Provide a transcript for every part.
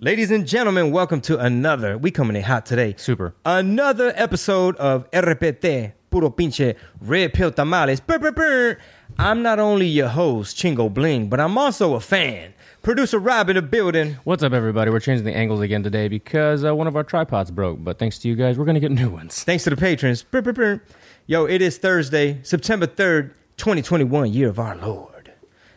Ladies and gentlemen, welcome to another. We coming in hot today. Super. Another episode of RPT, puro pinche red pill tamales. Brr, brr, brr. I'm not only your host, Chingo Bling, but I'm also a fan. Producer Rob in the building. What's up, everybody? We're changing the angles again today because uh, one of our tripods broke. But thanks to you guys, we're going to get new ones. Thanks to the patrons. Brr, brr, brr. Yo, it is Thursday, September 3rd, 2021, year of our Lord.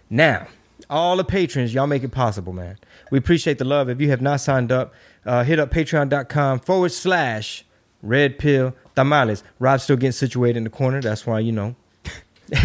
Now, all the patrons, y'all make it possible, man. We appreciate the love. If you have not signed up, uh, hit up patreon.com forward slash red pill tamales. Rob's still getting situated in the corner. That's why, you know.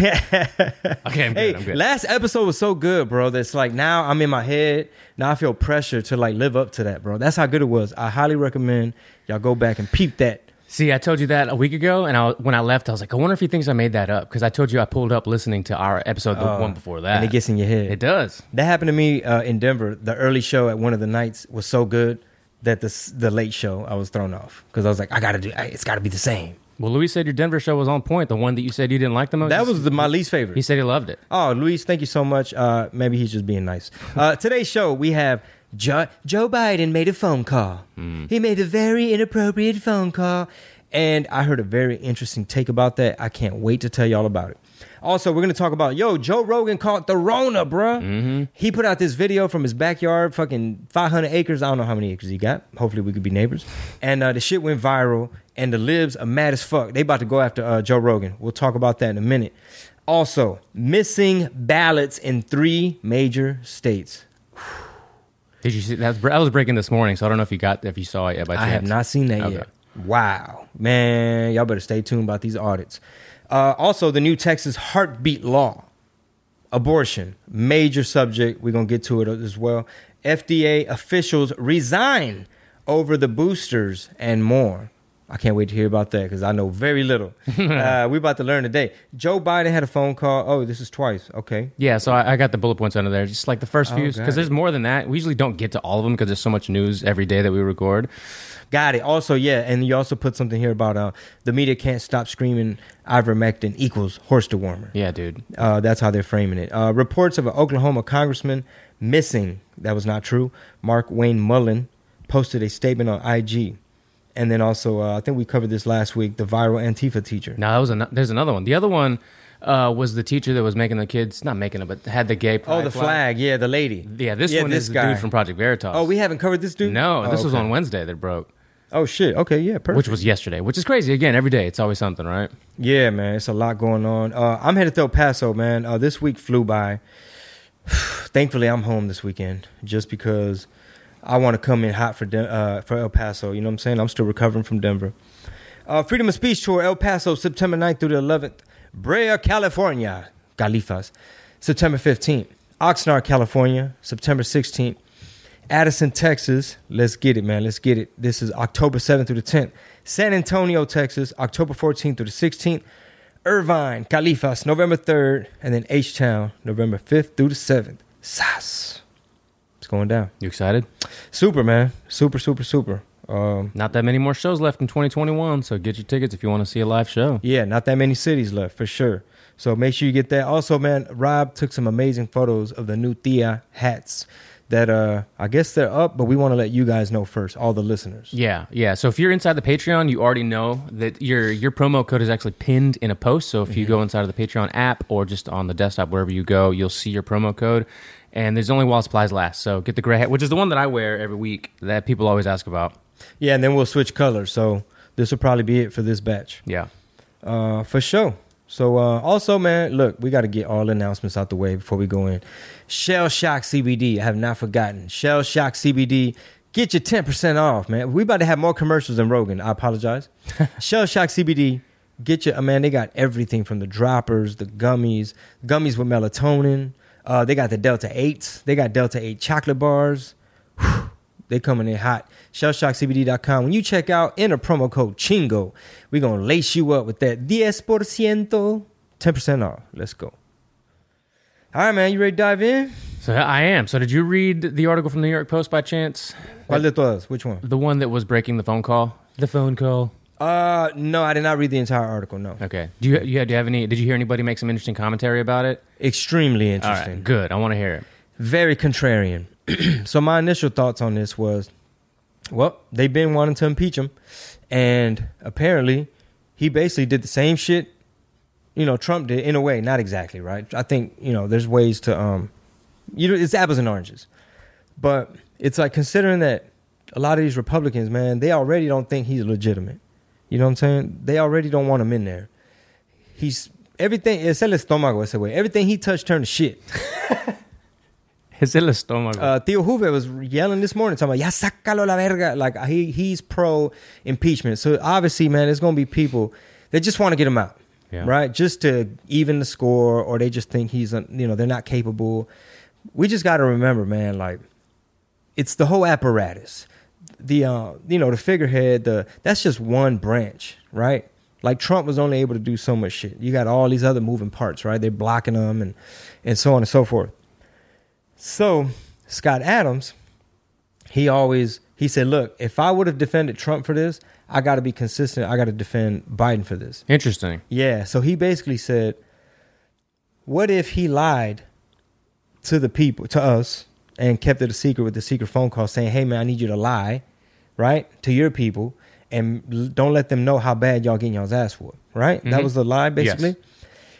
Okay, I'm good. Hey, I'm good. last episode was so good, bro. That's like now I'm in my head. Now I feel pressure to like live up to that, bro. That's how good it was. I highly recommend y'all go back and peep that. See, I told you that a week ago, and I, when I left, I was like, I wonder if he thinks I made that up because I told you I pulled up listening to our episode, the one before that. Uh, And it gets in your head. It does. That happened to me uh, in Denver. The early show at one of the nights was so good that the the late show I was thrown off because I was like, I gotta do. I, it's got to be the same. Well, Louis said your Denver show was on point. The one that you said you didn't like the most. That was the, my least favorite. He said he loved it. Oh, Luis, thank you so much. Uh, maybe he's just being nice. Uh, today's show we have jo- Joe Biden made a phone call. He made a very inappropriate phone call, and I heard a very interesting take about that. I can't wait to tell y'all about it. Also, we're gonna talk about yo Joe Rogan caught the Rona, bruh. He put out this video from his backyard, fucking 500 acres. I don't know how many acres he got. Hopefully, we could be neighbors. And uh, the shit went viral, and the libs are mad as fuck. They about to go after uh, Joe Rogan. We'll talk about that in a minute. Also, missing ballots in three major states. Did you see that? Was, that was breaking this morning, so I don't know if you got if you saw it yet. By I have not seen that Okay. yet. Wow, man, y'all better stay tuned about these audits. Uh, also, the new Texas heartbeat law, abortion, major subject. We're gonna get to it as well. FDA officials resign over the boosters and more. I can't wait to hear about that because I know very little. uh, we're about to learn today. Joe Biden had a phone call. Oh, this is twice. Okay. Yeah, so I, I got the bullet points under there, just like the first few, because there's more than that. We usually don't get to all of them because there's so much news every day that we record. Got it. Also, yeah, and you also put something here about uh, the media can't stop screaming ivermectin equals horse dewormer. Yeah, dude. Uh, that's how they're framing it. Uh, reports of an Oklahoma congressman missing. That was not true. Markwayne Mullin posted a statement on IG. And then also, uh, I think we covered this last week, the viral Antifa teacher. No, that was an, there's another one. The other one uh, was the teacher that was making the kids not making it, but had the gay. Oh, the flag. Yeah, the lady. Yeah, this Yeah, one this is the dude from Project Veritas. Oh, we haven't covered this dude? no, Oh, this was on Wednesday that broke, Oh, shit. Okay, yeah, perfect. which was yesterday, which is crazy. Again, every day it's always something, right? Yeah, man, it's a lot going on. Uh, I'm headed to El Paso, man. Uh, this week flew by. Thankfully, I'm home this weekend just because I want to come in hot for Den- uh, for El Paso. You know what I'm saying? I'm still recovering from Denver. Uh, Freedom of Speech Tour, El Paso, September 9th through the 11th. Brea, California, Califas, September 15th. Oxnard, California, September 16th. Addison, Texas. Let's get it, man. Let's get it. This is October 7th through the 10th. San Antonio, Texas, October 14th through the 16th. Irvine, Califas, November 3rd. And then H Town, November 5th through the 7th. Sas. Going down. You excited? Super, man. Super, super, super. Um, Not that many more shows left in 2021, so get your tickets if you want to see a live show. Yeah, not that many cities left for sure. So make sure you get that. Also, man, Rob took some amazing photos of the new Thea hats that uh I guess they're up, but we want to let you guys know first, all the listeners. Yeah, yeah. So if you're inside the Patreon, you already know that your your promo code is actually pinned in a post. So if you go inside of the Patreon app or just on the desktop wherever you go, you'll see your promo code. And there's only while supplies last. So get the gray hat, which is the one that I wear every week that people always ask about. Yeah, and then we'll switch colors. So this will probably be it for this batch. Yeah. Uh for sure. So uh also man, look, we got to get all announcements out the way before we go in. Shell Shock CBD, I have not forgotten. Shell Shock CBD, get your 10% off, man. We about to have more commercials than Rogan. I apologize. Shell Shock CBD, get your man, they got everything from the droppers, the gummies, gummies with melatonin. Uh they got the Delta 8s. They got Delta 8 chocolate bars. Whew. They coming in hot. ShellshockCBD.com. When you check out, enter promo code Chingo. We're going to lace you up with that 10%. 10% off. Let's go. All right, man. You ready to dive in? So I am. So did you read the article from the New York Post by chance? ¿Cuál de todas? Which one? The one that was breaking the phone call? The phone call. Uh, no, I did not read the entire article. No, Okay. Do you, you do you have any? Did you hear anybody make some interesting commentary about it? extremely interesting. right. Good. I want to hear it. very contrarian. so my initial thoughts on this was, well, they've been wanting to impeach him, and apparently, he basically did the same shit, you know, Trump did in a way, not exactly right. I think you know, there's ways to, um, you know, it's apples and oranges, but it's like considering that a lot of these Republicans, man, they already don't think he's legitimate. You know what I'm saying? They already don't want him in there. He's everything. Es el estómago ese way. Everything he touched turned to shit. El estómago. uh, Theo Hoover was yelling this morning, talking about, ya sácalo la verga. Like, he, he's pro impeachment. So, obviously, man, there's going to be people that just want to get him out, Yeah. right? Just to even the score, or they just think he's, you know, they're not capable. We just got to remember, man, like, it's the whole apparatus. The, uh, you know, the figurehead, the that's just one branch, right? Like Trump was only able to do so much shit. You got all these other moving parts, right? They're blocking them and, and so on and so forth. So Scott Adams, he always he said, "Look, if I would have defended Trump for this, I got to be consistent. I got to defend Biden for this." Interesting. Yeah. So he basically said, "What if he lied to the people, to us, and kept it a secret with the secret phone call, saying, "Hey, man, I need you to lie, right, to your people, and don't let them know how bad y'all getting y'all's ass whooped." Right. That Mhm. was the lie, basically. Yes.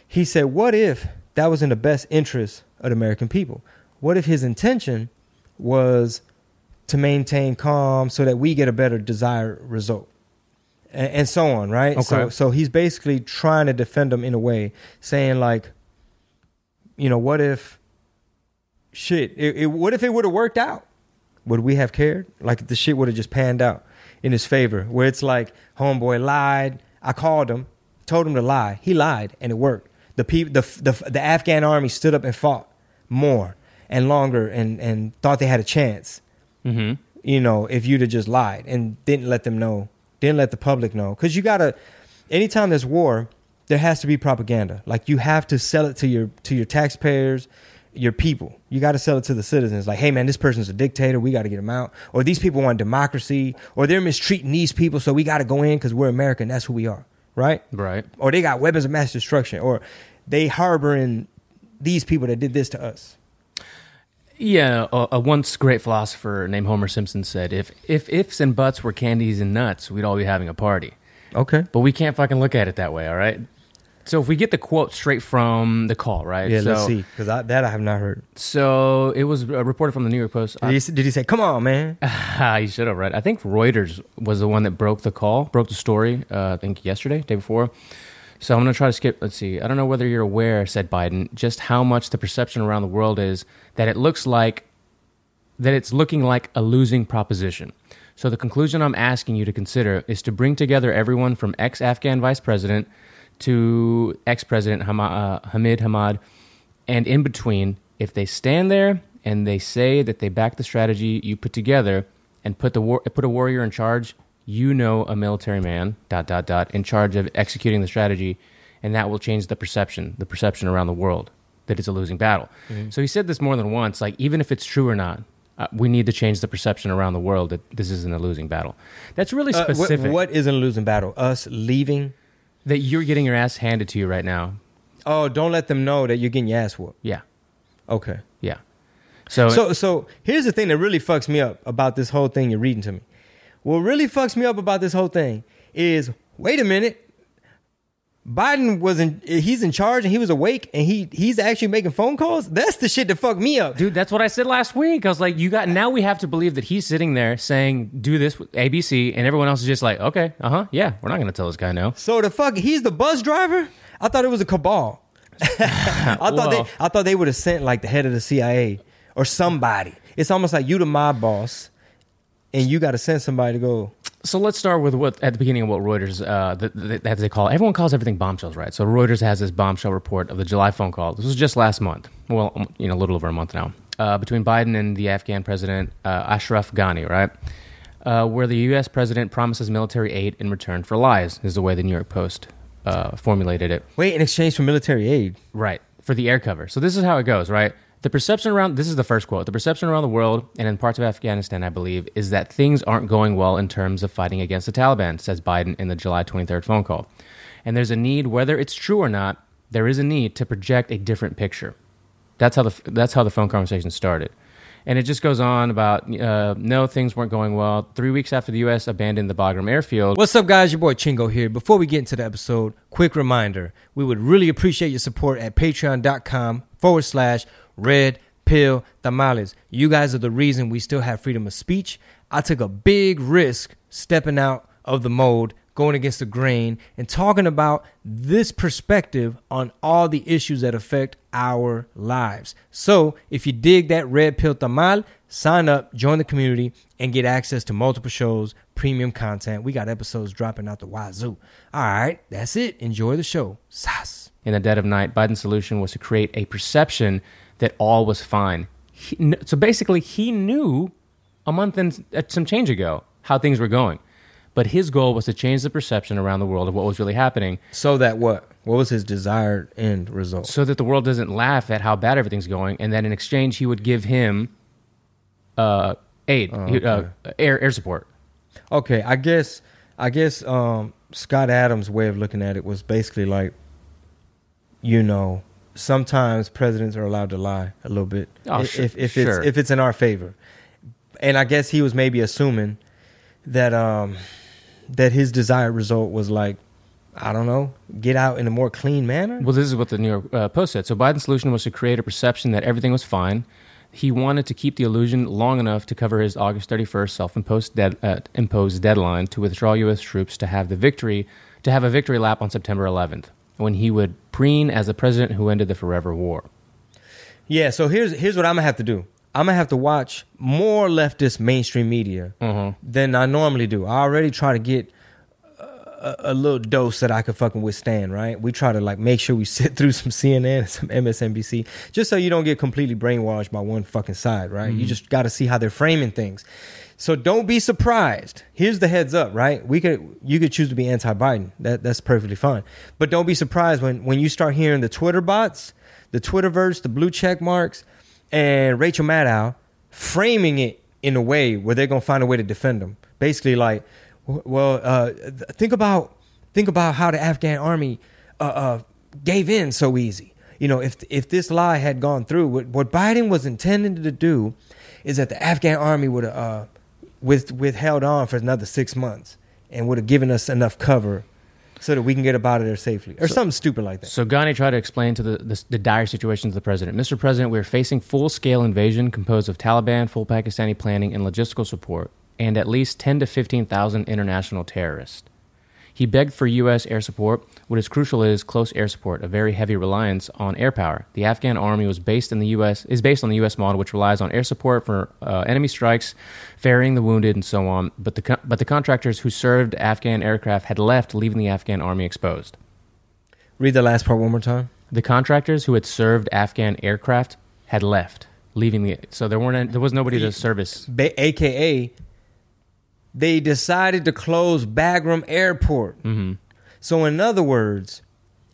He said, "What if that was in the best interest of the American people? What if his intention was to maintain calm so that we get a better desired result?" And, and so on, right? So, Okay. so he's basically trying to defend them in a way, saying like, you know, what if, shit, it, it, what if it would have worked out? Would we have cared? Like the shit would have just panned out in his favor, where it's like, homeboy lied. I called him, told him to lie. He lied, and it worked. The people, the, the the Afghan army stood up and fought more and longer, and and thought they had a chance Mm-hmm. you know, if you'd have just lied and didn't let them know, didn't let the public know. Because you got to, anytime there's war, there has to be propaganda. Like you have to sell it to your to your taxpayers, your people. You got to sell it to the citizens. Like, hey man, this person's a dictator. We got to get him out. Or these people want democracy. Or they're mistreating these people, so we got to go in because we're American. That's who we are, right? Right. Or they got weapons of mass destruction. Or they harboring these people that did this to us. Yeah, a, a once great philosopher named Homer Simpson said, "If if ifs and buts were candies and nuts, we'd all be having a party." Okay. But we can't fucking look at it that way, all right? So if we get the quote straight from the call, right? Yeah, so, let's see. Because that I have not heard. So it was uh, reported from the New York Post. Did he, did he say, "Come on, man"? You should have read. I think Reuters was the one that broke the call, broke the story. Uh, I think yesterday, day before. So I'm going to try to skip. Let's see. I don't know whether you're aware, said Biden, just how much the perception around the world is that it looks like that it's looking like a losing proposition. So the conclusion I'm asking you to consider is to bring together everyone from ex-Afghan vice president to ex-president Hama- uh, Hamid Hamad, and in between, if they stand there and they say that they back the strategy you put together and put the war- put a warrior in charge, you know a military man dot dot dot in charge of executing the strategy, and that will change the perception, the perception around the world that it's a losing battle. So he said this more than once. Like even if it's true or not, uh, we need to change the perception around the world that this isn't a losing battle. That's really Uh, what- specific. what isn't a losing battle? Us leaving? That you're getting your ass handed to you right now. Oh, don't let them know that you're getting your ass whooped. Yeah, Okay. yeah. So, So, so here's the thing that really fucks me up about this whole thing you're reading to me. What really fucks me up about this whole thing is, wait a minute. Biden was in, he's in charge and he was awake and he he's actually making phone calls. That's the shit that fucked me up. dude, that's what I said last week. I was like, you got now. We have to believe that he's sitting there saying, "Do this with ABC," and everyone else is just like, "Okay, uh huh, yeah, we're not to tell this guy no." So the fuck, he's the bus driver. I thought it was a cabal. I thought they, I thought they would have sent like the head of the CIA or somebody. It's almost like you the mob boss, and you got to send somebody to go. So let's start with what at the beginning of what Reuters, uh, th- th- as they call. Everyone calls everything bombshells, right? So Reuters has this bombshell report of the July phone call. This was just last month. Well, um, you know, a little over a month now. uh, between Biden and the Afghan president uh, Ashraf Ghani, right? Uh, where the U.S. president promises military aid in return for lies, is the way the New York Post uh, formulated it. Wait, in exchange for military aid. Right. For the air cover. So this is how it goes, right? The perception around this is the first quote. The perception around the world and in parts of Afghanistan, I believe, is that things aren't going well in terms of fighting against the Taliban, says Biden in the July 23rd phone call. And there's a need, whether it's true or not, there is a need to project a different picture. That's how the that's how the phone conversation started. And it just goes on about uh, no, things weren't going well. Three weeks after the U.S. abandoned the Bagram airfield. What's up, guys? Your boy Chingo here. Before we get into the episode, quick reminder we would really appreciate your support at patreon.com forward slash red pill tamales. You guys are the reason we still have freedom of speech. I took a big risk stepping out of the mold going against the grain and talking about this perspective on all the issues that affect our lives. So, if you dig that red pill tamal, sign up, join the community, and get access to multiple shows, premium content. We got episodes dropping out the wazoo. All right, that's it. Enjoy the show. In the dead of night, Biden's solution was to create a perception that all was fine. He, so basically, he knew a month and uh, some change ago how things were going. But his goal was to change the perception around the world of what was really happening. So that what? What was his desired end result? So that the world doesn't laugh at how bad everything's going, and that in exchange he would give him uh, aid, Oh, he- uh, air air support. Okay, I guess I guess um, Scott Adams' way of looking at it was basically like, you know, sometimes presidents are allowed to lie a little bit Oh, if sure, if, if sure. it's if it's in our favor, and I guess he was maybe assuming that um that his desired result was like, I don't know, get out in a more clean manner. Well, this is what the New York uh, Post said. So Biden's solution was to create a perception that everything was fine. He wanted to keep the illusion long enough to cover his August 31st self-imposed dead, uh, imposed deadline to withdraw U.S. troops to have the victory to have a victory lap on September 11th, when he would preen as the president who ended the forever war. Yeah, so here's here's what I'm gonna have to do. I'm gonna have to watch more leftist mainstream media mm-hmm. than I normally do. I already try to get a, a little dose that I could fucking withstand. Right? We try to like make sure we sit through some CNN and some MSNBC, just so you don't get completely brainwashed by one fucking side. Right? You mm-hmm. just got to see how they're framing things. So don't be surprised. Here's the heads up, right? We could you could choose to be anti-Biden. That that's perfectly fine. But don't be surprised when when you start hearing the Twitter bots, the Twitterverse, the blue check marks, and Rachel Maddow framing it in a way where they're gonna find a way to defend them. Basically, like, well, uh, think about think about how the Afghan army uh, uh, gave in so easy. You know, if if this lie had gone through, what, what Biden was intending to do is that the Afghan army would uh, with withheld on for another six months and would have given us enough cover so that we can get up out of there safely, or something stupid like that. So Ghani tried to explain to the, the, the dire situation to the president. Mr. President, we are facing full-scale invasion composed of Taliban, full Pakistani planning, and logistical support, and at least 10 to 15,000 international terrorists. He begged for U.S. air support. What is crucial is close air support, a very heavy reliance on air power. The Afghan army was based in the U.S. is based on the U.S. model, which relies on air support for uh, enemy strikes, ferrying the wounded, and so on. But the but the contractors who served Afghan aircraft had left, leaving the Afghan army exposed. Read the last part one more time. The contractors who had served Afghan aircraft had left, leaving the so there weren't there was nobody to service. ba- aka they decided to close Bagram Airport. So, in other words,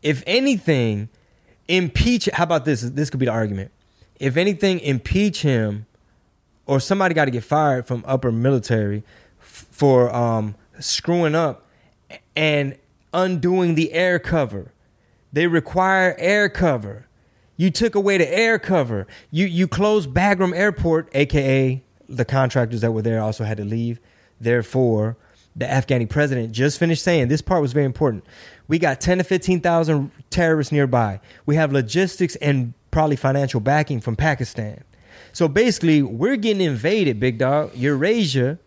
if anything, impeach. How about this? This could be the argument. If anything, impeach him, or somebody got to get fired from upper military f- for um, screwing up and undoing the air cover. They require air cover. You took away the air cover. You you closed Bagram Airport, aka the contractors that were there also had to leave. Therefore, the Afghani president just finished saying this part was very important. We got 10 to 15,000 terrorists nearby. We have logistics and probably financial backing from Pakistan. So basically, we're getting invaded, big dog. Eurasia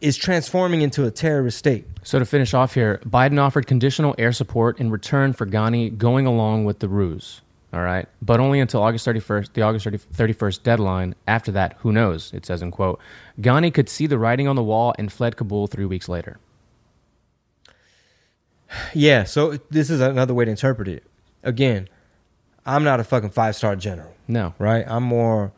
is transforming into a terrorist state. So to finish off here, Biden offered conditional air support in return for Ghani going along with the ruse. All right, but only until August 31st, the August 30, 31st deadline. After that, who knows? It says in quote, Ghani could see the writing on the wall and fled Kabul three weeks later. Yeah, so this is another way to interpret it. Again, I'm not a fucking five star general, No, right? I'm more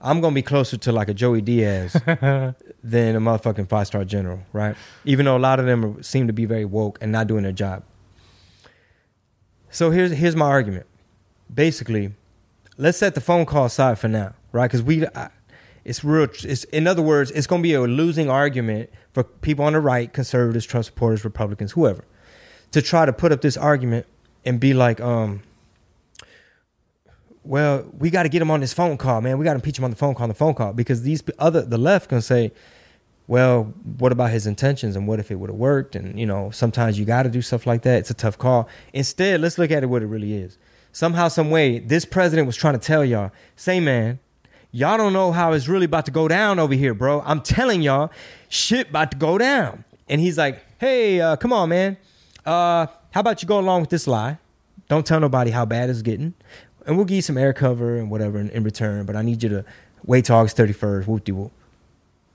I'm gonna be closer to like a Joey Diaz than a motherfucking five star general, right? Even though a lot of them seem to be very woke and not doing their job. So here's here's my argument. Basically, let's set the phone call aside for now, right? Because we, I, it's real. It's in other words, it's going to be a losing argument for people on the right, conservatives, Trump supporters, Republicans, whoever, to try to put up this argument and be like, um, well, we got to get him on this phone call, man. We got to impeach him on the phone call, on the phone call, because these other the left can say, well, what about his intentions and what if it would have worked? And you know, sometimes you got to do stuff like that. It's a tough call. Instead, let's look at it what it really is. Somehow, some way, this president was trying to tell y'all, say, man, y'all don't know how it's really about to go down over here, bro. I'm telling y'all, shit about to go down. And he's like, hey, uh, come on, man. Uh, how about you go along with this lie? Don't tell nobody how bad it's getting and we'll give you some air cover and whatever in, in return. But I need you to wait till August 31st. Whoop de whoop.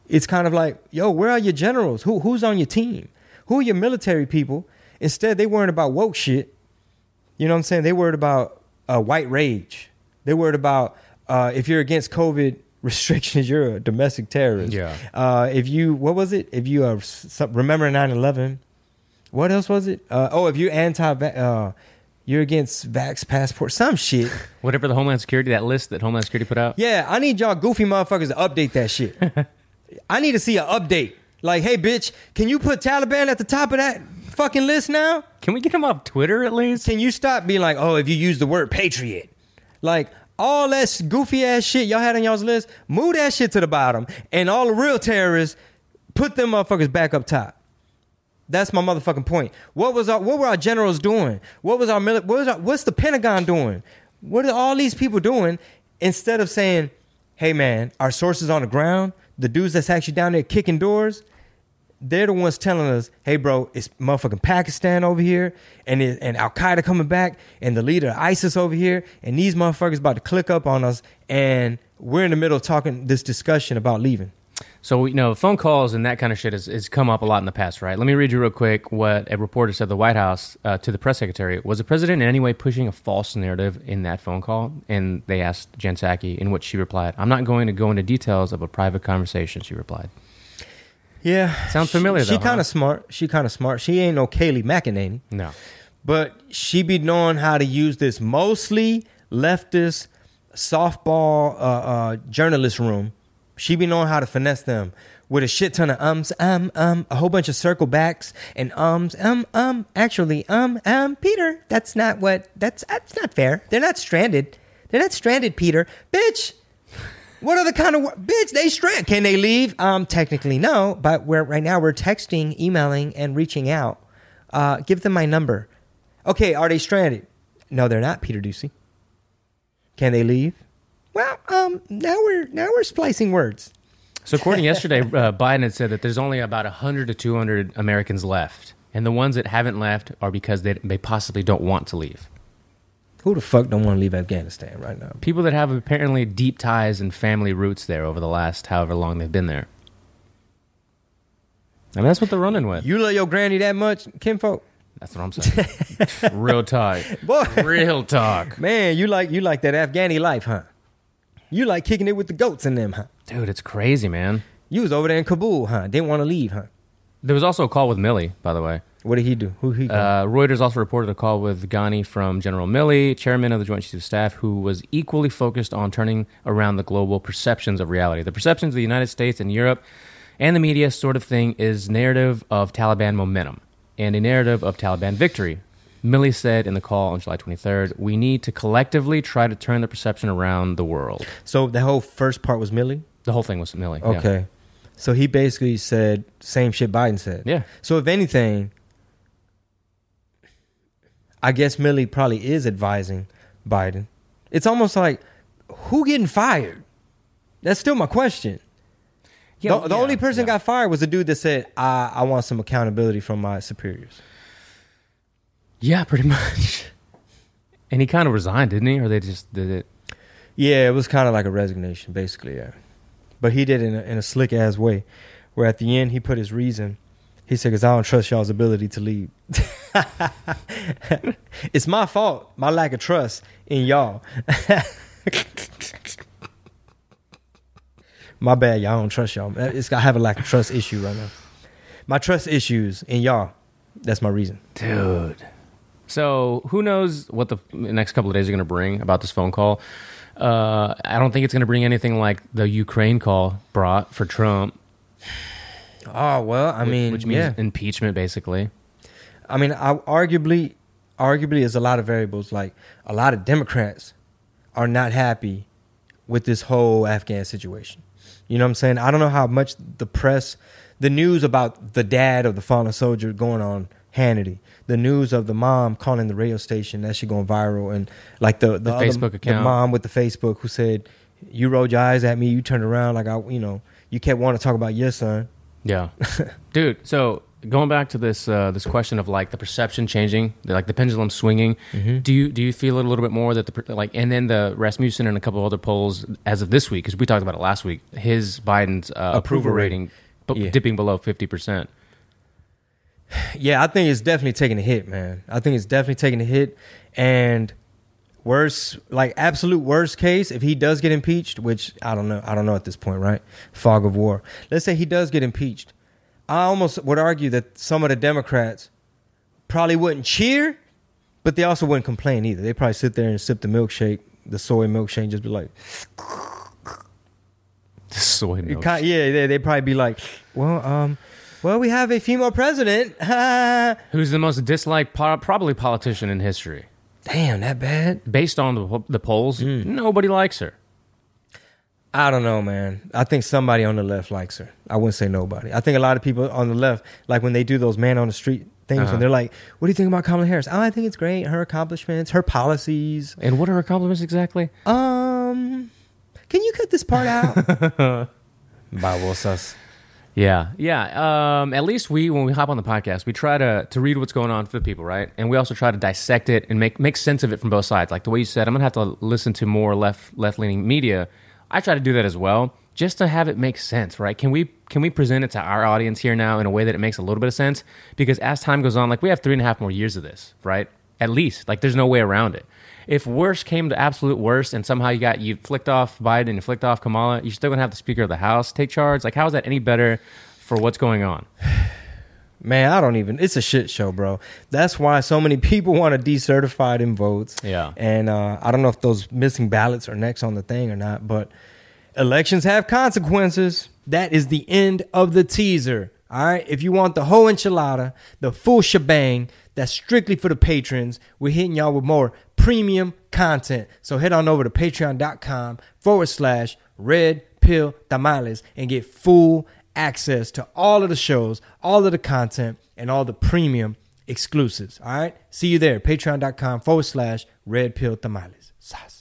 It's kind of like, yo, where are your generals? Who who's on your team? Who are your military people? Instead, they worried about woke shit. You know what I'm saying? They worried about uh, white rage. They worried about uh, if you're against COVID restrictions, you're a domestic terrorist. Yeah. Uh, if you, what was it? If you uh, some, remember 9/11, what else was it? Uh, oh, if you're anti, uh, you're against vax passport, some shit. Whatever the Homeland Security, that list that Homeland Security put out. Yeah, I need y'all goofy motherfuckers to update that shit. I need to see an update. Like, hey, bitch, can you put Taliban at the top of that fucking list now? Can we get him off Twitter at least? Can you stop being like, oh, if you use the word patriot? Like, all that goofy ass shit y'all had on y'all's list, move that shit to the bottom. And all the real terrorists, put them motherfuckers back up top. That's my motherfucking point. What was our what were our generals doing? What was our what was our, what's the Pentagon doing? What are all these people doing instead of saying, "Hey man, our sources on the ground, the dudes that's actually down there kicking doors, they're the ones telling us, "Hey bro, it's motherfucking Pakistan over here and it, and Al Qaeda coming back and the leader of ISIS over here and these motherfuckers about to click up on us and we're in the middle of talking this discussion about leaving." So you know, phone calls and that kind of shit has, has come up a lot in the past, right? Let me read you real quick what a reporter said. The White House uh, to the press secretary was the president in any way pushing a false narrative in that phone call? And they asked Jen Psaki, in which she replied, "I'm not going to go into details of a private conversation." She replied. Yeah, sounds familiar. She, she kind of huh? smart. She kind of smart. She ain't no Kayleigh McEnany. No, but she be knowing how to use this mostly leftist softball uh, uh, journalist room she be knowing how to finesse them with a shit ton of ums, um, um, a whole bunch of circle backs and ums, um, um. Actually, um, um, Peter, that's not what. That's that's not fair. They're not stranded. They're not stranded, Peter. Bitch. What are the kind of bitch? They strand? Can they leave? Um, technically no, but we're right now we're texting, emailing, and reaching out. Uh, give them my number. Okay, are they stranded? No, they're not, Peter Doocy. Can they leave? Well, um, now we're now we're splicing words. So, according yesterday, uh, Biden had said that there's only about 100 to 200 Americans left, and the ones that haven't left are because they they possibly don't want to leave. Who the fuck don't want to leave Afghanistan right now? People that have apparently deep ties and family roots there over the last however long they've been there. I mean, that's what they're running with. You love your granny that much, kinfolk? That's what I'm saying. Real talk. Boy. Real talk. Man, you like you like that Afghani life, huh? You like kicking it with the goats in them, huh? Dude, it's crazy, man. You was over there in Kabul, huh? Didn't want to leave, huh? There was also a call with Milley, by the way. What did he do? Who he? Uh, Reuters also reported a call with Ghani from General Milley, chairman of the Joint Chiefs of Staff, who was equally focused on turning around the global perceptions of reality. The perceptions of the United States and Europe and the media sort of thing is narrative of Taliban momentum and a narrative of Taliban victory. Milley said in the call on July 23rd, we need to collectively try to turn the perception around the world. So the whole first part was Milley? The whole thing was Milley. Okay. Yeah. So he basically said same shit Biden said. Yeah. So if anything, I guess Milley probably is advising Biden. It's almost like who getting fired? That's still my question. Yeah, the, the yeah, only person yeah. got fired was the dude that said, I, I want some accountability from my superiors. Yeah, pretty much. And he kind of resigned, didn't he? Or they just did it? Yeah, it was kind of like a resignation, basically. Yeah, but he did it in a, in a slick ass way, where at the end he put his reason. He said, "Cause I don't trust y'all's ability to lead. it's my fault, my lack of trust in y'all." My bad, y'all. Don't trust y'all. It's I have a lack of trust issue right now. My trust issues in y'all. That's my reason. Dude. So who knows what the next couple of days are going to bring about this phone call? Uh, I don't think it's going to bring anything like the Ukraine call brought for Trump. Oh well, I mean, which means yeah. impeachment, basically. I mean, I, arguably, arguably, there's a lot of variables. Like a lot of Democrats are not happy with this whole Afghan situation. You know what I'm saying? I don't know how much the press, the news about the dad of the fallen soldier going on Hannity, the news of the mom calling the radio station that she going viral, and like the the, The other- Facebook account. the mom with the Facebook who said, "You rolled your eyes at me, you turned around like I, you know, you kept wanting to talk about your son." Yeah, dude. So going back to this uh, this question of like the perception changing, like the pendulum swinging. Mm-hmm. Do you do you feel it a little bit more that the like and then the Rasmussen and a couple other polls as of this week because we talked about it last week. His Biden's uh, approval rating Yeah. dipping below fifty percent. Yeah, I think it's definitely taking a hit, man. I think it's definitely taking a hit. And worst, like absolute worst case, if he does get impeached, which I don't know, I don't know at this point, right? Fog of war. Let's say he does get impeached. I almost would argue that some of the Democrats probably wouldn't cheer, but they also wouldn't complain either. They probably sit there and sip the milkshake, the soy milkshake, and just be like, Soy it milk. ki- yeah, they they probably be like, well, um, well, we have a female president. Who's the most disliked po- probably politician in history? Damn, that bad? Based on the, the polls, Mm. nobody likes her. I don't know, man. I think somebody on the left likes her. I wouldn't say nobody. I think a lot of people on the left, like when they do those man on the street things, Uh-huh. and they're like, "What do you think about Kamala Harris?" Oh, I think it's great. Her accomplishments, her policies. And what are her compliments exactly? Um, can you cut this part out? Babosas. Yeah, yeah. Um, at least we, when we hop on the podcast, we try to to read what's going on for the people, right? And we also try to dissect it and make make sense of it from both sides. Like the way you said, I'm gonna have to listen to more left left leaning media. I try to do that as well, just to have it make sense, right? Can we can we present it to our audience here now in a way that it makes a little bit of sense? Because as time goes on, like we have three and a half more years of this, right? At least, like there's no way around it. If worst came to absolute worst, and somehow you got you flicked off Biden and flicked off Kamala, you're still gonna have the Speaker of the House take charge. Like, how is that any better for what's going on? Man, I don't even. It's a shit show, bro. That's why so many people want to decertify them votes. Yeah. And uh, I don't know if those missing ballots are next on the thing or not, but elections have consequences. That is the end of the teaser. All right. If you want the whole enchilada, the full shebang, that's strictly for the patrons. We're hitting y'all with more premium content. So head on over to patreon.com forward slash red pill tamales and get full access to all of the shows, all of the content, and all the premium exclusives. All right. See you there. Patreon.com forward slash red pill tamales. Sas.